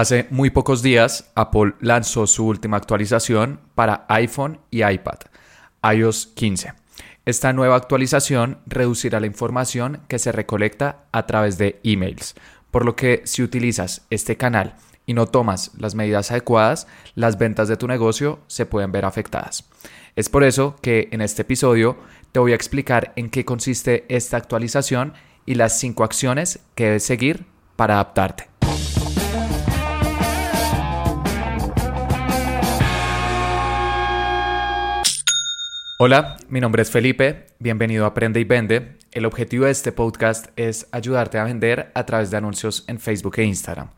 Hace muy pocos días, Apple lanzó su última actualización para iPhone y iPad, iOS 15. Esta nueva actualización reducirá la información que se recolecta a través de emails, por lo que si utilizas este canal y no tomas las medidas adecuadas, las ventas de tu negocio se pueden ver afectadas. Es por eso que en este episodio te voy a explicar en qué consiste esta actualización y las cinco acciones que debes seguir para adaptarte. Hola, mi nombre es Felipe, bienvenido a Aprende y Vende. El objetivo de este podcast es ayudarte a vender a través de anuncios en Facebook e Instagram.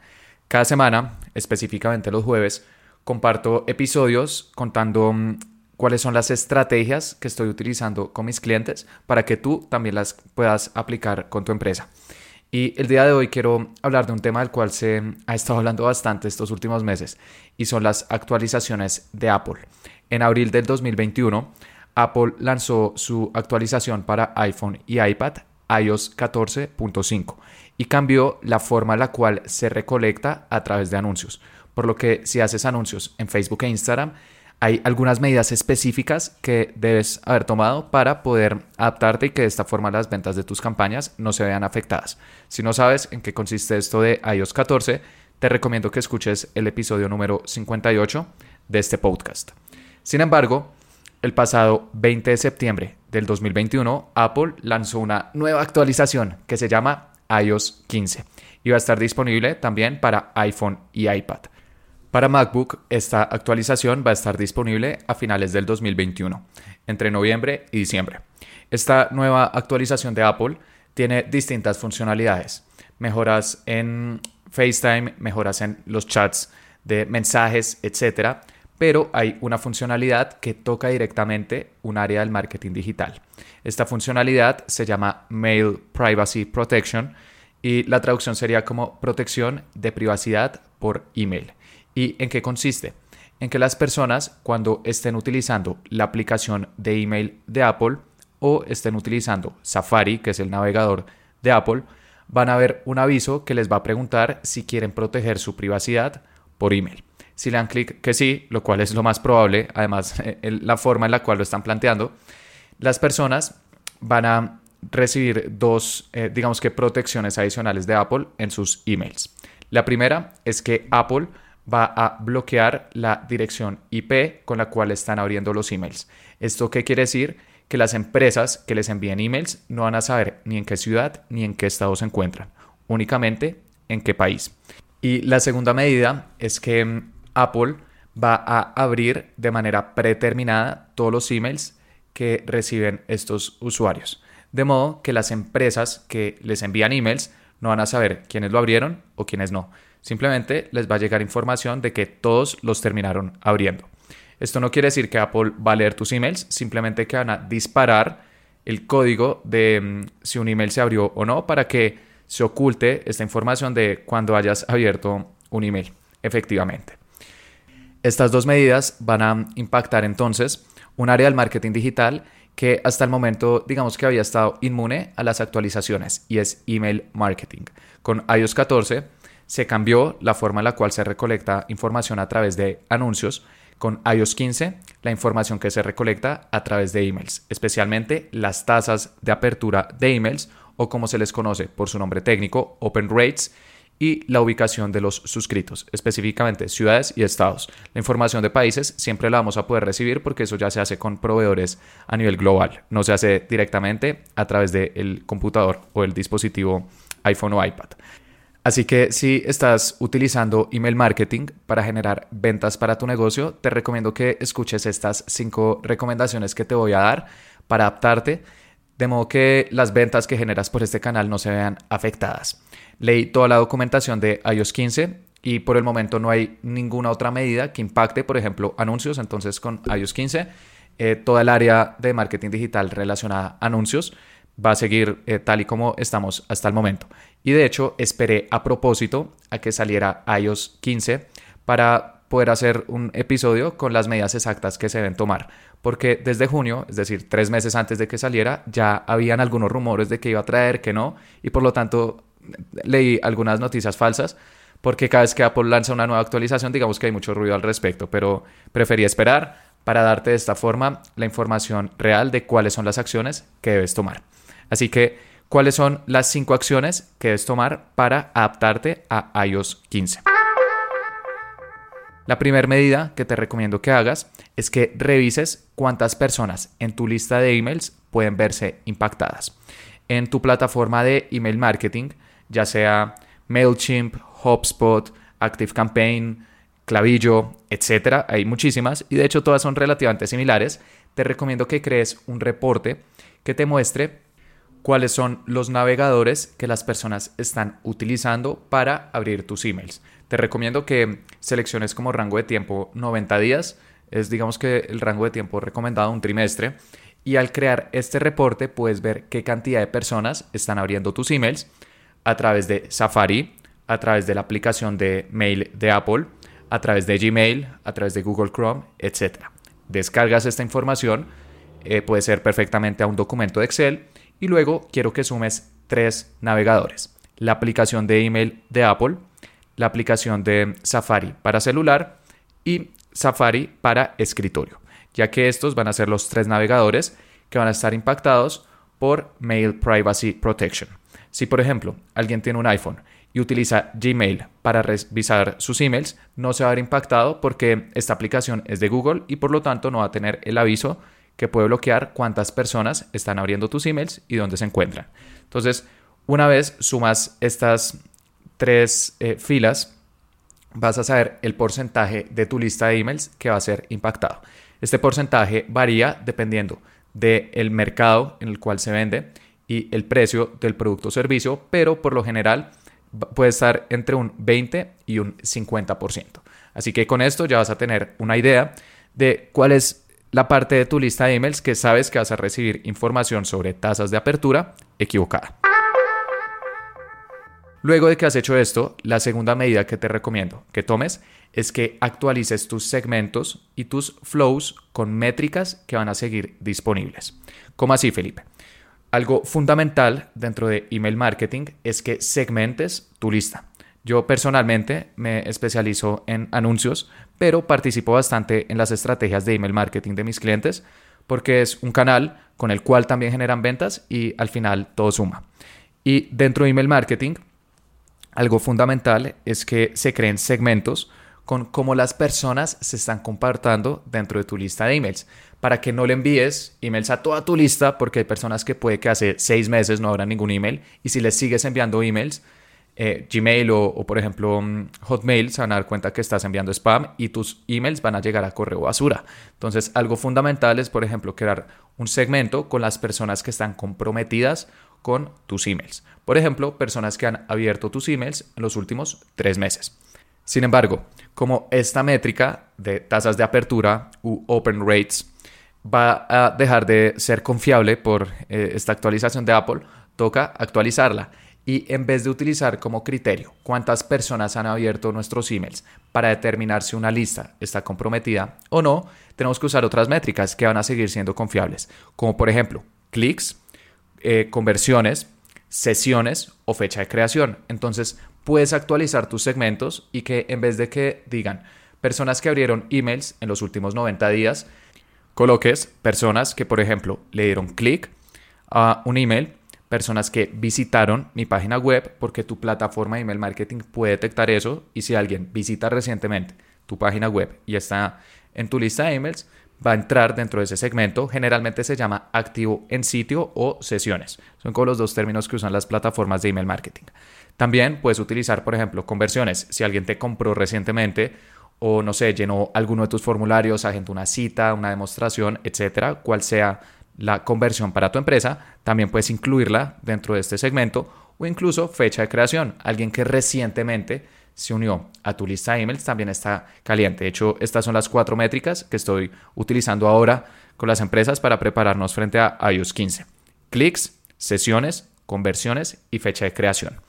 Cada semana, específicamente los jueves, comparto episodios contando mm, cuáles son las estrategias que estoy utilizando con mis clientes para que tú también las puedas aplicar con tu empresa. Y el día de hoy quiero hablar de un tema del cual se ha estado hablando bastante estos últimos meses y son las actualizaciones de Apple. En abril del 2021, Apple lanzó su actualización para iPhone y iPad iOS 14.5 y cambió la forma en la cual se recolecta a través de anuncios. Por lo que si haces anuncios en Facebook e Instagram, hay algunas medidas específicas que debes haber tomado para poder adaptarte y que de esta forma las ventas de tus campañas no se vean afectadas. Si no sabes en qué consiste esto de iOS 14, te recomiendo que escuches el episodio número 58 de este podcast. Sin embargo, el pasado 20 de septiembre del 2021, Apple lanzó una nueva actualización que se llama iOS 15 y va a estar disponible también para iPhone y iPad. Para MacBook, esta actualización va a estar disponible a finales del 2021, entre noviembre y diciembre. Esta nueva actualización de Apple tiene distintas funcionalidades. Mejoras en FaceTime, mejoras en los chats de mensajes, etc pero hay una funcionalidad que toca directamente un área del marketing digital. Esta funcionalidad se llama Mail Privacy Protection y la traducción sería como protección de privacidad por email. ¿Y en qué consiste? En que las personas cuando estén utilizando la aplicación de email de Apple o estén utilizando Safari, que es el navegador de Apple, van a ver un aviso que les va a preguntar si quieren proteger su privacidad por email. Si le dan clic que sí, lo cual es lo más probable, además la forma en la cual lo están planteando, las personas van a recibir dos, eh, digamos que protecciones adicionales de Apple en sus emails. La primera es que Apple va a bloquear la dirección IP con la cual están abriendo los emails. ¿Esto qué quiere decir? Que las empresas que les envíen emails no van a saber ni en qué ciudad ni en qué estado se encuentran, únicamente en qué país. Y la segunda medida es que mm, Apple va a abrir de manera predeterminada todos los emails que reciben estos usuarios. De modo que las empresas que les envían emails no van a saber quiénes lo abrieron o quiénes no. Simplemente les va a llegar información de que todos los terminaron abriendo. Esto no quiere decir que Apple va a leer tus emails, simplemente que van a disparar el código de mm, si un email se abrió o no para que se oculte esta información de cuando hayas abierto un email, efectivamente. Estas dos medidas van a impactar entonces un área del marketing digital que hasta el momento digamos que había estado inmune a las actualizaciones y es email marketing. Con iOS 14 se cambió la forma en la cual se recolecta información a través de anuncios. Con iOS 15, la información que se recolecta a través de emails, especialmente las tasas de apertura de emails o como se les conoce por su nombre técnico, open rates, y la ubicación de los suscritos, específicamente ciudades y estados. La información de países siempre la vamos a poder recibir porque eso ya se hace con proveedores a nivel global, no se hace directamente a través del computador o el dispositivo iPhone o iPad. Así que si estás utilizando email marketing para generar ventas para tu negocio, te recomiendo que escuches estas cinco recomendaciones que te voy a dar para adaptarte, de modo que las ventas que generas por este canal no se vean afectadas. Leí toda la documentación de iOS 15 y por el momento no hay ninguna otra medida que impacte, por ejemplo, anuncios. Entonces con iOS 15, eh, toda el área de marketing digital relacionada a anuncios va a seguir eh, tal y como estamos hasta el momento. Y de hecho esperé a propósito a que saliera iOS 15 para poder hacer un episodio con las medidas exactas que se deben tomar. Porque desde junio, es decir, tres meses antes de que saliera, ya habían algunos rumores de que iba a traer, que no, y por lo tanto leí algunas noticias falsas porque cada vez que Apple lanza una nueva actualización, digamos que hay mucho ruido al respecto, pero preferí esperar para darte de esta forma la información real de cuáles son las acciones que debes tomar. Así que, ¿cuáles son las cinco acciones que debes tomar para adaptarte a iOS 15? La primera medida que te recomiendo que hagas es que revises cuántas personas en tu lista de emails pueden verse impactadas. En tu plataforma de email marketing, ya sea MailChimp, HubSpot, ActiveCampaign, Clavillo, etcétera, hay muchísimas y de hecho todas son relativamente similares. Te recomiendo que crees un reporte que te muestre cuáles son los navegadores que las personas están utilizando para abrir tus emails. Te recomiendo que selecciones como rango de tiempo 90 días, es digamos que el rango de tiempo recomendado un trimestre, y al crear este reporte puedes ver qué cantidad de personas están abriendo tus emails a través de Safari, a través de la aplicación de mail de Apple, a través de Gmail, a través de Google Chrome, etc. Descargas esta información, eh, puede ser perfectamente a un documento de Excel y luego quiero que sumes tres navegadores. La aplicación de email de Apple, la aplicación de Safari para celular y Safari para escritorio, ya que estos van a ser los tres navegadores que van a estar impactados por Mail Privacy Protection. Si por ejemplo alguien tiene un iPhone y utiliza Gmail para revisar sus emails, no se va a ver impactado porque esta aplicación es de Google y por lo tanto no va a tener el aviso que puede bloquear cuántas personas están abriendo tus emails y dónde se encuentran. Entonces, una vez sumas estas tres eh, filas, vas a saber el porcentaje de tu lista de emails que va a ser impactado. Este porcentaje varía dependiendo del mercado en el cual se vende y el precio del producto o servicio, pero por lo general puede estar entre un 20 y un 50%. Así que con esto ya vas a tener una idea de cuál es la parte de tu lista de emails que sabes que vas a recibir información sobre tasas de apertura equivocada. Luego de que has hecho esto, la segunda medida que te recomiendo que tomes es que actualices tus segmentos y tus flows con métricas que van a seguir disponibles. ¿Cómo así, Felipe? Algo fundamental dentro de email marketing es que segmentes tu lista. Yo personalmente me especializo en anuncios, pero participo bastante en las estrategias de email marketing de mis clientes porque es un canal con el cual también generan ventas y al final todo suma. Y dentro de email marketing, algo fundamental es que se creen segmentos con cómo las personas se están comportando dentro de tu lista de emails, para que no le envíes emails a toda tu lista, porque hay personas que puede que hace seis meses no habrá ningún email, y si les sigues enviando emails, eh, Gmail o, por ejemplo mm, Hotmail se van a dar cuenta que estás enviando spam y tus emails van a llegar a correo basura. Entonces algo fundamental es por ejemplo crear un segmento con las personas que están comprometidas con tus emails. Por ejemplo, personas que han abierto tus emails en los últimos tres meses. Sin embargo, como esta métrica de tasas de apertura u open rates va a dejar de ser confiable por eh, esta actualización de Apple, toca actualizarla y en vez de utilizar como criterio cuántas personas han abierto nuestros emails para determinar si una lista está comprometida o no, tenemos que usar otras métricas que van a seguir siendo confiables, como por ejemplo clics, eh, conversiones, sesiones o fecha de creación. Entonces puedes actualizar tus segmentos y que en vez de que digan personas que abrieron emails en los últimos 90 días, coloques personas que por ejemplo le dieron clic a un email personas que visitaron mi página web porque tu plataforma de email marketing puede detectar eso y si alguien visita recientemente tu página web y está en tu lista de emails, va a entrar dentro de ese segmento. Generalmente se llama activo en sitio o sesiones. Son como los dos términos que usan las plataformas de email marketing. También puedes utilizar, por ejemplo, conversiones. Si alguien te compró recientemente o no sé, llenó alguno de tus formularios, agendó una cita, una demostración, etcétera, cual sea la conversión para tu empresa, también puedes incluirla dentro de este segmento o incluso fecha de creación. Alguien que recientemente se unió a tu lista de emails también está caliente. De hecho, estas son las cuatro métricas que estoy utilizando ahora con las empresas para prepararnos frente a iOS 15. Clics, sesiones, conversiones y fecha de creación.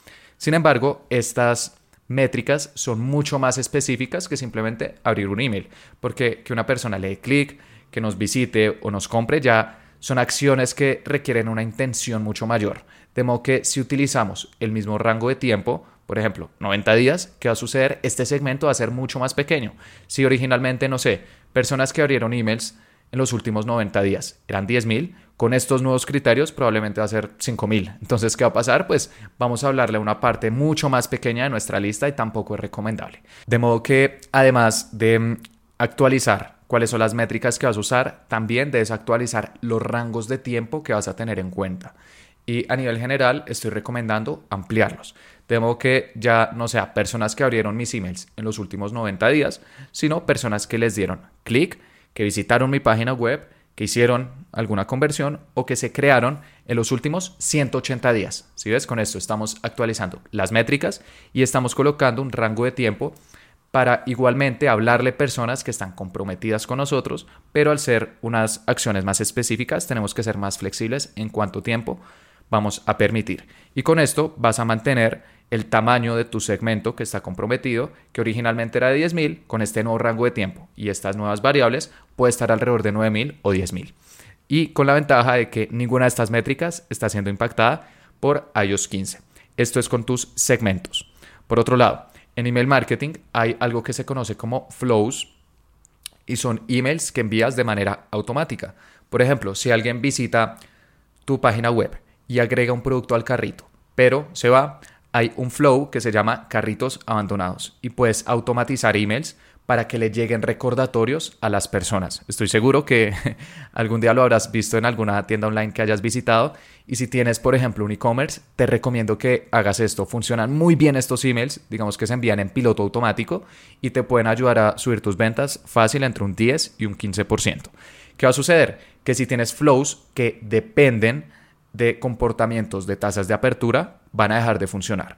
Sin embargo, estas métricas son mucho más específicas que simplemente abrir un email, porque que una persona le dé clic, que nos visite o nos compre ya son acciones que requieren una intención mucho mayor. De modo que si utilizamos el mismo rango de tiempo, por ejemplo, 90 días, ¿qué va a suceder? Este segmento va a ser mucho más pequeño. Si originalmente, no sé, personas que abrieron emails en los últimos 90 días eran 10.000, con estos nuevos criterios probablemente va a ser 5.000. Entonces, ¿qué va a pasar? Pues vamos a hablarle a una parte mucho más pequeña de nuestra lista y tampoco es recomendable. De modo que, además de mm, actualizar cuáles son las métricas que vas a usar, también debes actualizar los rangos de tiempo que vas a tener en cuenta. Y a nivel general estoy recomendando ampliarlos. De modo que ya no sea personas que abrieron mis emails en los últimos 90 días, sino personas que les dieron clic, que visitaron mi página web, que hicieron alguna conversión o que se crearon en los últimos 180 días. Si ves, con esto estamos actualizando las métricas y estamos colocando un rango de tiempo para igualmente hablarle personas que están comprometidas con nosotros, pero al ser unas acciones más específicas tenemos que ser más flexibles en cuánto tiempo vamos a permitir. Y con esto vas a mantener el tamaño de tu segmento que está comprometido, que originalmente era de 10.000, con este nuevo rango de tiempo y estas nuevas variables puede estar alrededor de 9.000 o 10.000. Y con la ventaja de que ninguna de estas métricas está siendo impactada por iOS 15. Esto es con tus segmentos. Por otro lado, en email marketing hay algo que se conoce como flows y son emails que envías de manera automática. Por ejemplo, si alguien visita tu página web y agrega un producto al carrito, pero se va, hay un flow que se llama carritos abandonados y puedes automatizar emails para que le lleguen recordatorios a las personas. Estoy seguro que algún día lo habrás visto en alguna tienda online que hayas visitado y si tienes, por ejemplo, un e-commerce, te recomiendo que hagas esto. Funcionan muy bien estos emails, digamos que se envían en piloto automático y te pueden ayudar a subir tus ventas fácil entre un 10 y un 15%. ¿Qué va a suceder? Que si tienes flows que dependen de comportamientos de tasas de apertura van a dejar de funcionar.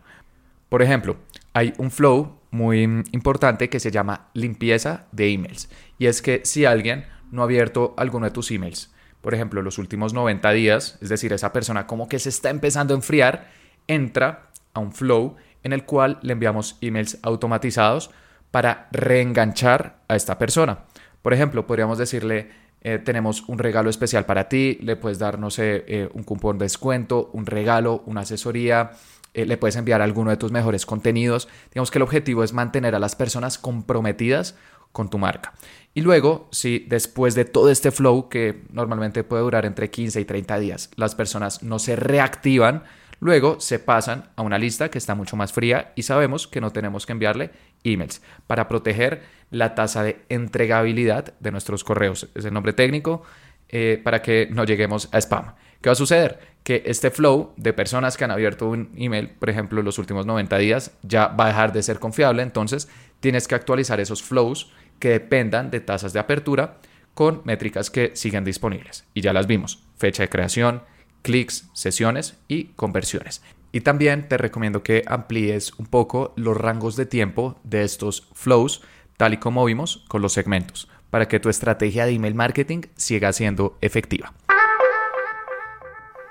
Por ejemplo, hay un flow muy importante que se llama limpieza de emails. Y es que si alguien no ha abierto alguno de tus emails, por ejemplo, los últimos 90 días, es decir, esa persona como que se está empezando a enfriar, entra a un flow en el cual le enviamos emails automatizados para reenganchar a esta persona. Por ejemplo, podríamos decirle, eh, tenemos un regalo especial para ti, le puedes dar, no sé, eh, un cupón de descuento, un regalo, una asesoría, eh, le puedes enviar alguno de tus mejores contenidos. Digamos que el objetivo es mantener a las personas comprometidas con tu marca. Y luego, si después de todo este flow, que normalmente puede durar entre 15 y 30 días, las personas no se reactivan, luego se pasan a una lista que está mucho más fría y sabemos que no tenemos que enviarle emails para proteger la tasa de entregabilidad de nuestros correos. Es el nombre técnico eh, para que no lleguemos a spam. ¿Qué va a suceder? Que este flow de personas que han abierto un email, por ejemplo, en los últimos 90 días, ya va a dejar de ser confiable. Entonces, tienes que actualizar esos flows que dependan de tasas de apertura con métricas que siguen disponibles. Y ya las vimos. Fecha de creación, clics, sesiones y conversiones. Y también te recomiendo que amplíes un poco los rangos de tiempo de estos flows, tal y como vimos con los segmentos, para que tu estrategia de email marketing siga siendo efectiva.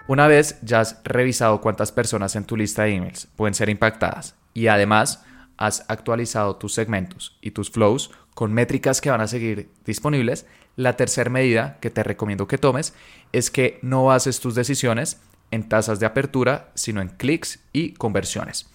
Una vez ya has revisado cuántas personas en tu lista de emails pueden ser impactadas y además has actualizado tus segmentos y tus flows con métricas que van a seguir disponibles, la tercera medida que te recomiendo que tomes es que no bases tus decisiones en tasas de apertura, sino en clics y conversiones.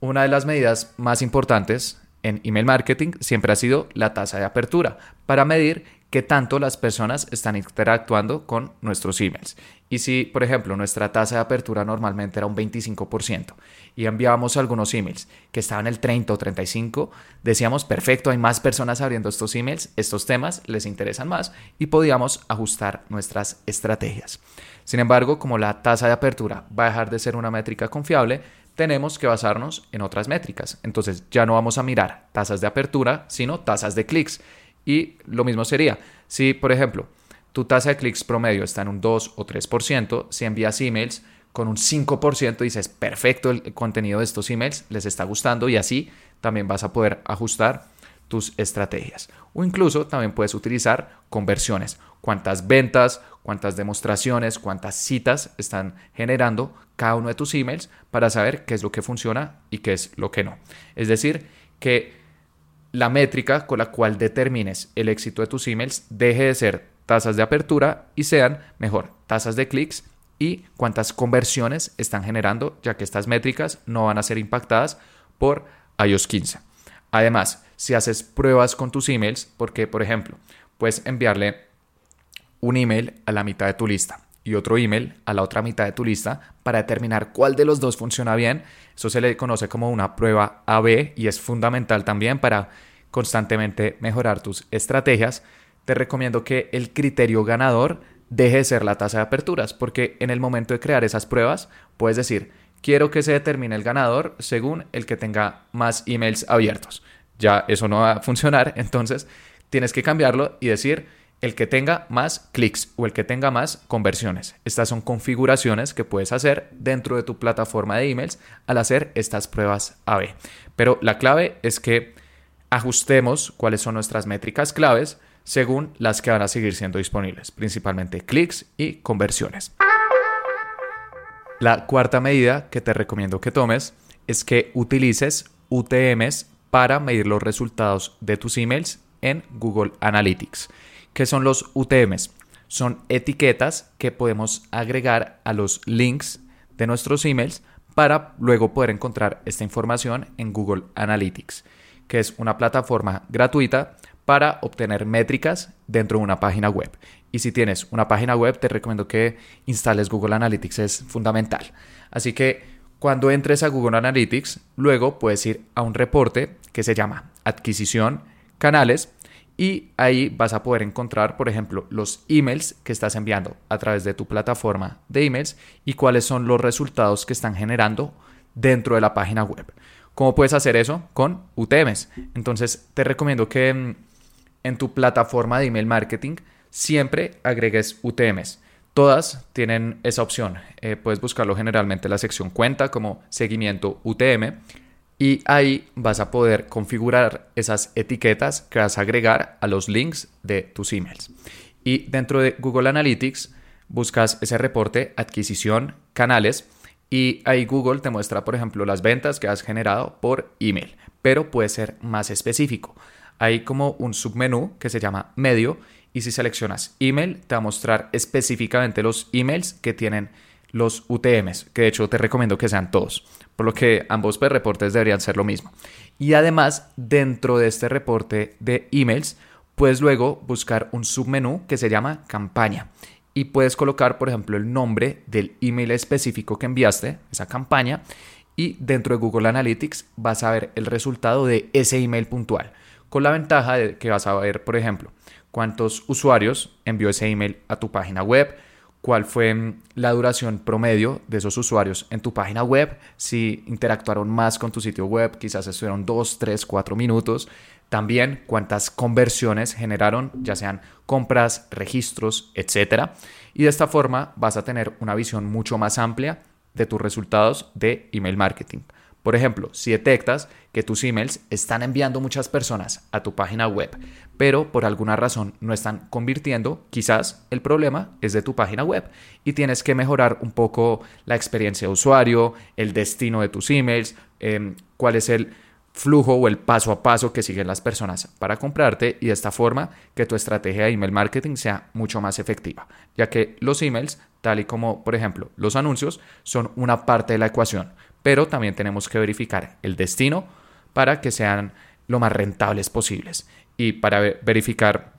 Una de las medidas más importantes en email marketing siempre ha sido la tasa de apertura para medir qué tanto las personas están interactuando con nuestros emails. Y si, por ejemplo, nuestra tasa de apertura normalmente era un 25% y enviábamos algunos emails que estaban el 30 o 35, decíamos, perfecto, hay más personas abriendo estos emails, estos temas les interesan más y podíamos ajustar nuestras estrategias. Sin embargo, como la tasa de apertura va a dejar de ser una métrica confiable, tenemos que basarnos en otras métricas. Entonces ya no vamos a mirar tasas de apertura, sino tasas de clics. Y lo mismo sería, si por ejemplo tu tasa de clics promedio está en un 2 o 3%, si envías emails con un 5% dices, perfecto, el contenido de estos emails les está gustando y así también vas a poder ajustar tus estrategias. O incluso también puedes utilizar conversiones. Cuántas ventas, cuántas demostraciones, cuántas citas están generando cada uno de tus emails para saber qué es lo que funciona y qué es lo que no. Es decir, que la métrica con la cual determines el éxito de tus emails deje de ser tasas de apertura y sean mejor tasas de clics y cuántas conversiones están generando, ya que estas métricas no van a ser impactadas por iOS 15. Además, si haces pruebas con tus emails, porque por ejemplo, puedes enviarle un email a la mitad de tu lista y otro email a la otra mitad de tu lista para determinar cuál de los dos funciona bien. Eso se le conoce como una prueba AB y es fundamental también para constantemente mejorar tus estrategias. Te recomiendo que el criterio ganador deje de ser la tasa de aperturas, porque en el momento de crear esas pruebas puedes decir, quiero que se determine el ganador según el que tenga más emails abiertos. Ya eso no va a funcionar, entonces tienes que cambiarlo y decir, el que tenga más clics o el que tenga más conversiones. Estas son configuraciones que puedes hacer dentro de tu plataforma de emails al hacer estas pruebas AB. Pero la clave es que ajustemos cuáles son nuestras métricas claves según las que van a seguir siendo disponibles, principalmente clics y conversiones. La cuarta medida que te recomiendo que tomes es que utilices UTMs para medir los resultados de tus emails en Google Analytics. ¿Qué son los UTMs? Son etiquetas que podemos agregar a los links de nuestros emails para luego poder encontrar esta información en Google Analytics, que es una plataforma gratuita para obtener métricas dentro de una página web. Y si tienes una página web, te recomiendo que instales Google Analytics, es fundamental. Así que cuando entres a Google Analytics, luego puedes ir a un reporte que se llama adquisición canales y ahí vas a poder encontrar, por ejemplo, los emails que estás enviando a través de tu plataforma de emails y cuáles son los resultados que están generando dentro de la página web. ¿Cómo puedes hacer eso? Con UTMs. Entonces, te recomiendo que mm, en tu plataforma de email marketing siempre agregues UTMs. Todas tienen esa opción. Eh, puedes buscarlo generalmente en la sección cuenta como seguimiento UTM y ahí vas a poder configurar esas etiquetas que vas a agregar a los links de tus emails. Y dentro de Google Analytics buscas ese reporte adquisición canales y ahí Google te muestra, por ejemplo, las ventas que has generado por email, pero puede ser más específico. Hay como un submenú que se llama medio y si seleccionas email te va a mostrar específicamente los emails que tienen los UTMs, que de hecho te recomiendo que sean todos por lo que ambos pues, reportes deberían ser lo mismo. Y además, dentro de este reporte de emails, puedes luego buscar un submenú que se llama campaña y puedes colocar, por ejemplo, el nombre del email específico que enviaste, esa campaña, y dentro de Google Analytics vas a ver el resultado de ese email puntual, con la ventaja de que vas a ver, por ejemplo, cuántos usuarios envió ese email a tu página web, cuál fue mm, la duración promedio de esos usuarios en tu página web, si interactuaron más con tu sitio web, quizás estuvieron 2, 3, 4 minutos, también cuántas conversiones generaron, ya sean compras, registros, etc. Y de esta forma vas a tener una visión mucho más amplia de tus resultados de email marketing. Por ejemplo, si detectas que tus emails están enviando muchas personas a tu página web, pero por alguna razón no están convirtiendo, quizás el problema es de tu página web y tienes que mejorar un poco la experiencia de usuario, el destino de tus emails, em, cuál es el flujo o el paso a paso que siguen las personas para comprarte y de esta forma que tu estrategia de email marketing sea mucho más efectiva, ya que los emails, tal y como por ejemplo los anuncios, son una parte de la ecuación pero también tenemos que verificar el destino para que sean lo más rentables posibles. Y para verificar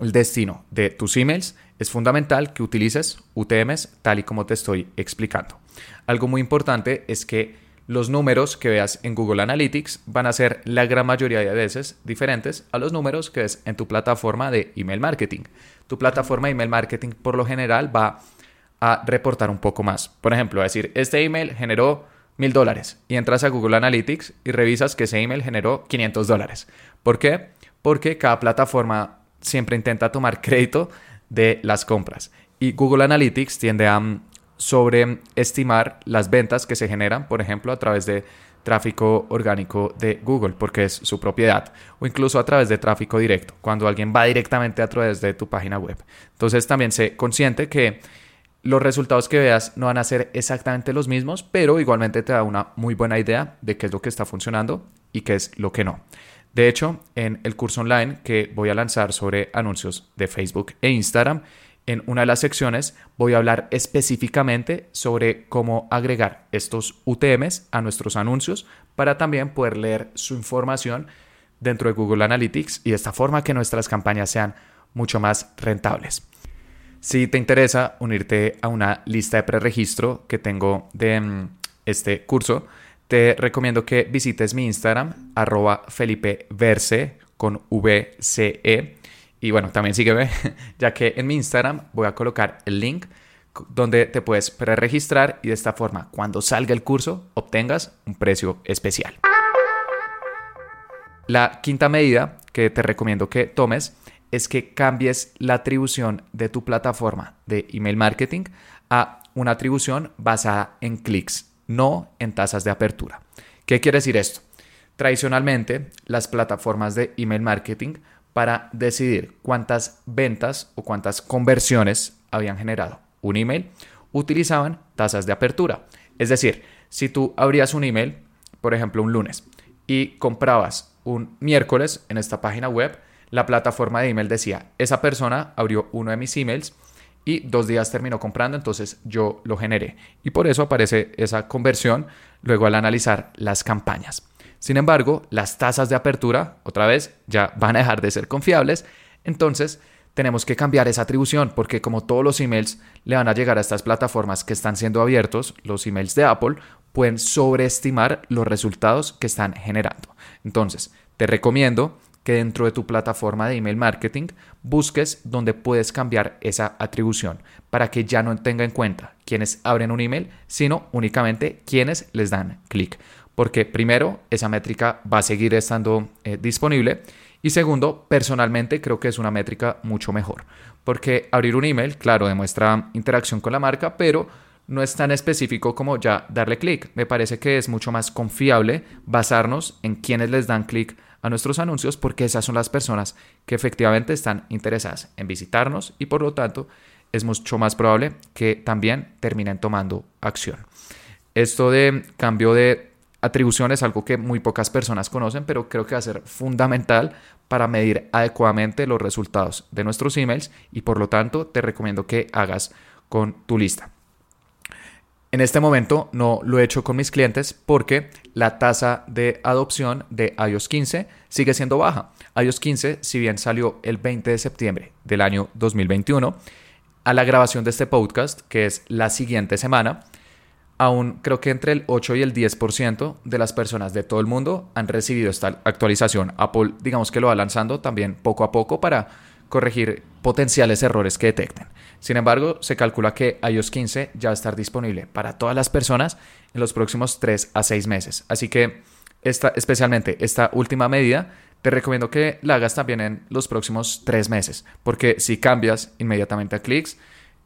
el destino de tus emails es fundamental que utilices UTMs tal y como te estoy explicando. Algo muy importante es que los números que veas en Google Analytics van a ser la gran mayoría de veces diferentes a los números que ves en tu plataforma de email marketing. Tu plataforma de email marketing por lo general va a reportar un poco más. Por ejemplo, decir, este email generó mil dólares y entras a Google Analytics y revisas que ese email generó 500 dólares. ¿Por qué? Porque cada plataforma siempre intenta tomar crédito de las compras y Google Analytics tiende a mm, sobreestimar las ventas que se generan, por ejemplo, a través de tráfico orgánico de Google, porque es su propiedad, o incluso a través de tráfico directo, cuando alguien va directamente a través de tu página web. Entonces también sé consciente que los resultados que veas no van a ser exactamente los mismos, pero igualmente te da una muy buena idea de qué es lo que está funcionando y qué es lo que no. De hecho, en el curso online que voy a lanzar sobre anuncios de Facebook e Instagram, En una de las secciones voy a hablar específicamente sobre cómo agregar estos UTMs a nuestros anuncios para también poder leer su información dentro de Google Analytics y de esta forma que nuestras campañas sean mucho más rentables. Si te interesa unirte a una lista de preregistro que tengo de mm, este curso, te recomiendo que visites mi Instagram, arroba Felipe Verse con VCE. Y bueno, también sígueme, ya que en mi Instagram voy a colocar el link donde te puedes preregistrar y de esta forma, cuando salga el curso, obtengas un precio especial. La quinta medida que te recomiendo que tomes es que cambies la atribución de tu plataforma de email marketing a una atribución basada en clics no en tasas de apertura. ¿Qué quiere decir esto? Tradicionalmente, las plataformas de email marketing para decidir cuántas ventas o cuántas conversiones habían generado un email, utilizaban tasas de apertura. Es decir, si tú abrías un email, por ejemplo un lunes, y comprabas un miércoles en esta página web, la plataforma de email decía, esa persona abrió uno de mis emails y dos días terminó comprando, entonces yo lo generé. Y por eso aparece esa conversión luego al analizar las campañas. Sin embargo, las tasas de apertura, otra vez, ya van a dejar de ser confiables, entonces tenemos que cambiar esa atribución porque como todos los emails le van a llegar a estas plataformas que están siendo abiertos, los emails de Apple pueden sobreestimar los resultados que están generando. Entonces, te recomiendo que dentro de tu plataforma de email marketing busques donde puedes cambiar esa atribución para que ya no tenga en cuenta quienes abren un email, sino únicamente quienes les dan clic. Porque primero, esa métrica va a seguir estando eh, disponible y segundo, personalmente creo que es una métrica mucho mejor. Porque abrir un email, claro, demuestra interacción con la marca, pero no es tan específico como ya darle clic. Me parece que es mucho más confiable basarnos en quienes les dan clic a nuestros anuncios porque esas son las personas que efectivamente están interesadas en visitarnos y por lo tanto es mucho más probable que también terminen tomando acción. Esto de cambio de atribución es algo que muy pocas personas conocen, pero creo que va a ser fundamental para medir adecuadamente los resultados de nuestros emails y por lo tanto te recomiendo que hagas con tu lista. En este momento no lo he hecho con mis clientes porque la tasa de adopción de iOS 15 sigue siendo baja. iOS 15, si bien salió el 20 de septiembre del año 2021, a la grabación de este podcast, que es la siguiente semana, aún creo que entre el 8 y el 10% de las personas de todo el mundo han recibido esta actualización. Apple, digamos que lo va lanzando también poco a poco para corregir potenciales errores que detecten. Sin embargo, se calcula que iOS 15 ya va a estar disponible para todas las personas en los próximos 3 a 6 meses. Así que esta, especialmente esta última medida, te recomiendo que la hagas también en los próximos 3 meses, porque si cambias inmediatamente a clics,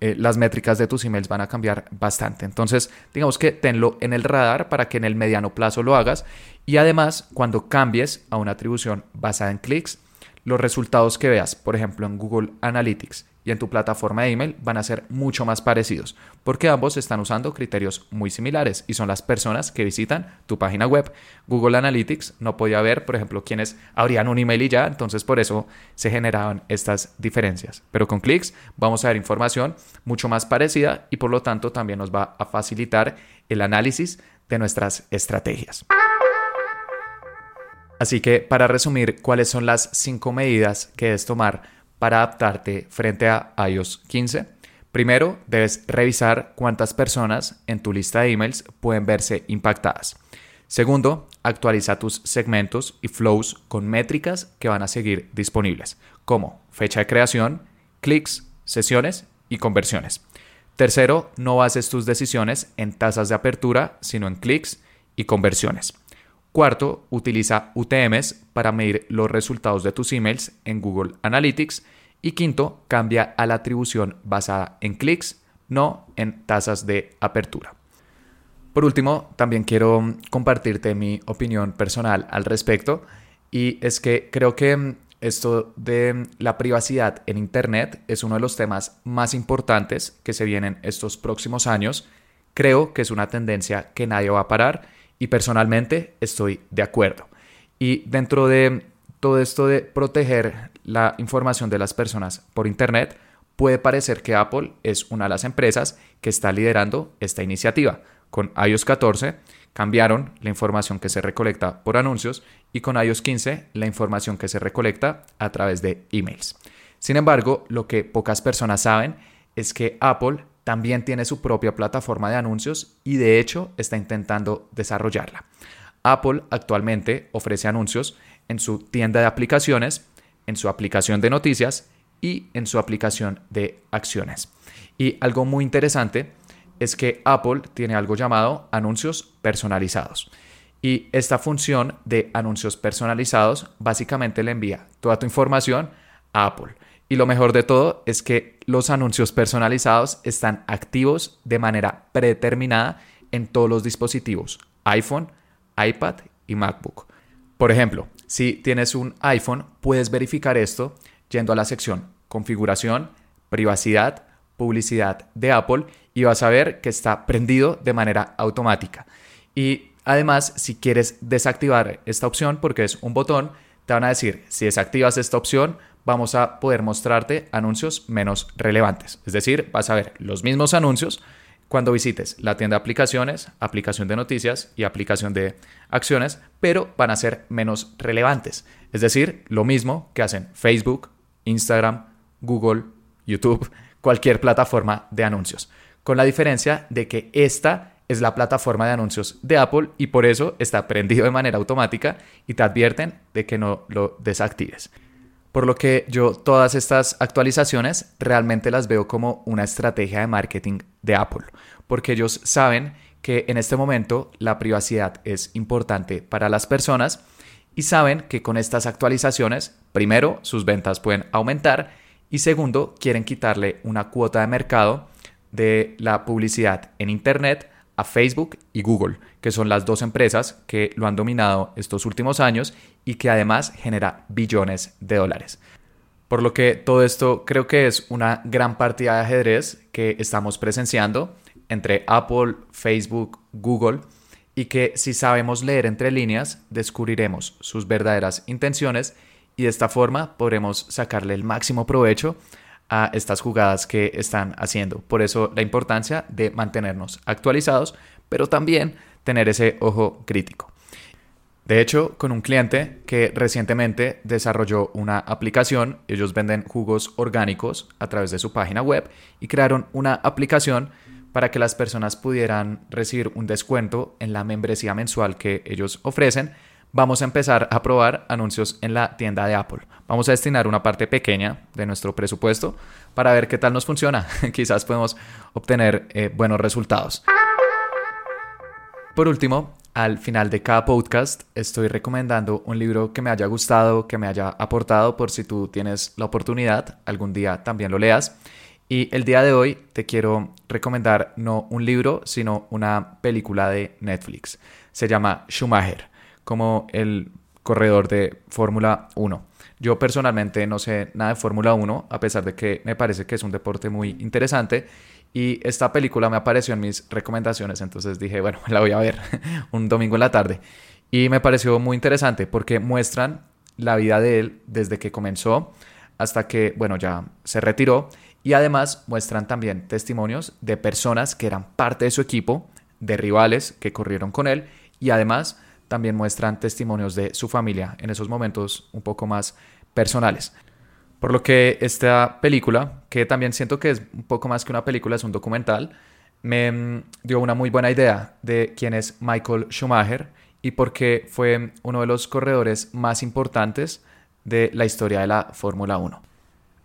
eh, las métricas de tus emails van a cambiar bastante. Entonces, digamos que tenlo en el radar para que en el mediano plazo lo hagas y además cuando cambies a una atribución basada en clics, los resultados que veas, por ejemplo, en Google Analytics y en tu plataforma de email van a ser mucho más parecidos, porque ambos están usando criterios muy similares y son las personas que visitan tu página web. Google Analytics no podía ver, por ejemplo, quienes abrían un email y ya, entonces por eso se generaban estas diferencias. Pero con clics vamos a ver información mucho más parecida y por lo tanto también nos va a facilitar el análisis de nuestras estrategias. Así que para resumir, ¿cuáles son las cinco medidas que debes tomar para adaptarte frente a iOS 15? Primero, debes revisar cuántas personas en tu lista de emails pueden verse impactadas. Segundo, actualiza tus segmentos y flows con métricas que van a seguir disponibles, como fecha de creación, clics, sesiones y conversiones. Tercero, no bases tus decisiones en tasas de apertura, sino en clics y conversiones. Cuarto, utiliza UTMs para medir los resultados de tus emails en Google Analytics. Y quinto, cambia a la atribución basada en clics, no en tasas de apertura. Por último, también quiero compartirte mi opinión personal al respecto y es que creo que esto de la privacidad en Internet es uno de los temas más importantes que se vienen estos próximos años. Creo que es una tendencia que nadie va a parar y personalmente estoy de acuerdo. Y dentro de todo esto de proteger la información de las personas por Internet, puede parecer que Apple es una de las empresas que está liderando esta iniciativa. Con iOS 14 cambiaron la información que se recolecta por anuncios y con iOS 15 la información que se recolecta a través de emails. Sin embargo, lo que pocas personas saben es que Apple también tiene su propia plataforma de anuncios y de hecho está intentando desarrollarla. Apple actualmente ofrece anuncios en su tienda de aplicaciones, en su aplicación de noticias y en su aplicación de acciones. Y algo muy interesante es que Apple tiene algo llamado anuncios personalizados. Y esta función de anuncios personalizados básicamente le envía toda tu información a Apple. Y lo mejor de todo es que los anuncios personalizados están activos de manera predeterminada en todos los dispositivos, iPhone, iPad y MacBook. Por ejemplo, si tienes un iPhone, puedes verificar esto yendo a la sección Configuración, Privacidad, Publicidad de Apple y vas a ver que está prendido de manera automática. Y además, si quieres desactivar esta opción, porque es un botón, te van a decir, si desactivas esta opción, vamos a poder mostrarte anuncios menos relevantes. Es decir, vas a ver los mismos anuncios cuando visites la tienda de aplicaciones, aplicación de noticias y aplicación de acciones, pero van a ser menos relevantes. Es decir, lo mismo que hacen Facebook, Instagram, Google, YouTube, cualquier plataforma de anuncios. Con la diferencia de que esta es la plataforma de anuncios de Apple y por eso está prendido de manera automática y te advierten de que no lo desactives. Por lo que yo todas estas actualizaciones realmente las veo como una estrategia de marketing de Apple, porque ellos saben que en este momento la privacidad es importante para las personas y saben que con estas actualizaciones, primero, sus ventas pueden aumentar y segundo, quieren quitarle una cuota de mercado de la publicidad en Internet a Facebook y Google, que son las dos empresas que lo han dominado estos últimos años y que además genera billones de dólares. Por lo que todo esto creo que es una gran partida de ajedrez que estamos presenciando entre Apple, Facebook, Google y que si sabemos leer entre líneas descubriremos sus verdaderas intenciones y de esta forma podremos sacarle el máximo provecho a estas jugadas que están haciendo. Por eso la importancia de mantenernos actualizados, pero también tener ese ojo crítico. De hecho, con un cliente que recientemente desarrolló una aplicación, ellos venden jugos orgánicos a través de su página web y crearon una aplicación para que las personas pudieran recibir un descuento en la membresía mensual que ellos ofrecen vamos a empezar a probar anuncios en la tienda de Apple. Vamos a destinar una parte pequeña de nuestro presupuesto para ver qué tal nos funciona. Quizás podemos obtener eh, buenos resultados. Por último, al final de cada podcast estoy recomendando un libro que me haya gustado, que me haya aportado por si tú tienes la oportunidad, algún día también lo leas. Y el día de hoy te quiero recomendar no un libro, sino una película de Netflix. Se llama Schumacher como el corredor de Fórmula 1. Yo personalmente no sé nada de Fórmula 1, a pesar de que me parece que es un deporte muy interesante. Y esta película me apareció en mis recomendaciones, entonces dije, bueno, la voy a ver un domingo en la tarde. Y me pareció muy interesante porque muestran la vida de él desde que comenzó hasta que, bueno, ya se retiró. Y además muestran también testimonios de personas que eran parte de su equipo, de rivales que corrieron con él y además también muestran testimonios de su familia en esos momentos un poco más personales. Por lo que esta película, que también siento que es un poco más que una película, es un documental, me mm, dio una muy buena idea de quién es Michael Schumacher y por qué fue uno de los corredores más importantes de la historia de la Fórmula 1.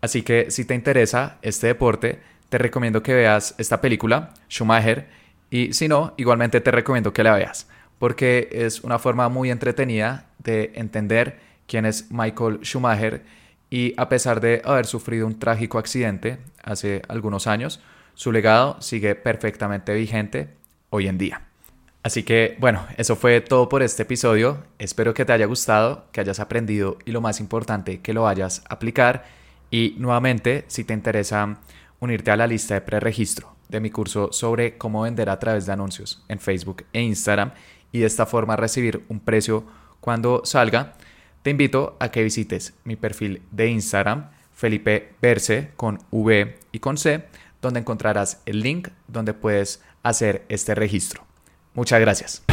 Así que si te interesa este deporte, te recomiendo que veas esta película, Schumacher, y si no, igualmente te recomiendo que la veas porque es una forma muy entretenida de entender quién es Michael Schumacher y a pesar de haber sufrido un trágico accidente hace algunos años, su legado sigue perfectamente vigente hoy en día. Así que bueno, eso fue todo por este episodio. Espero que te haya gustado, que hayas aprendido y lo más importante, que lo vayas a aplicar. Y nuevamente, si te interesa unirte a la lista de preregistro de mi curso sobre cómo vender a través de anuncios en Facebook e Instagram y de esta forma recibir un precio cuando salga, te invito a que visites mi perfil de Instagram Felipe Verse con V y con C, donde encontrarás el link donde puedes hacer este registro. Muchas gracias.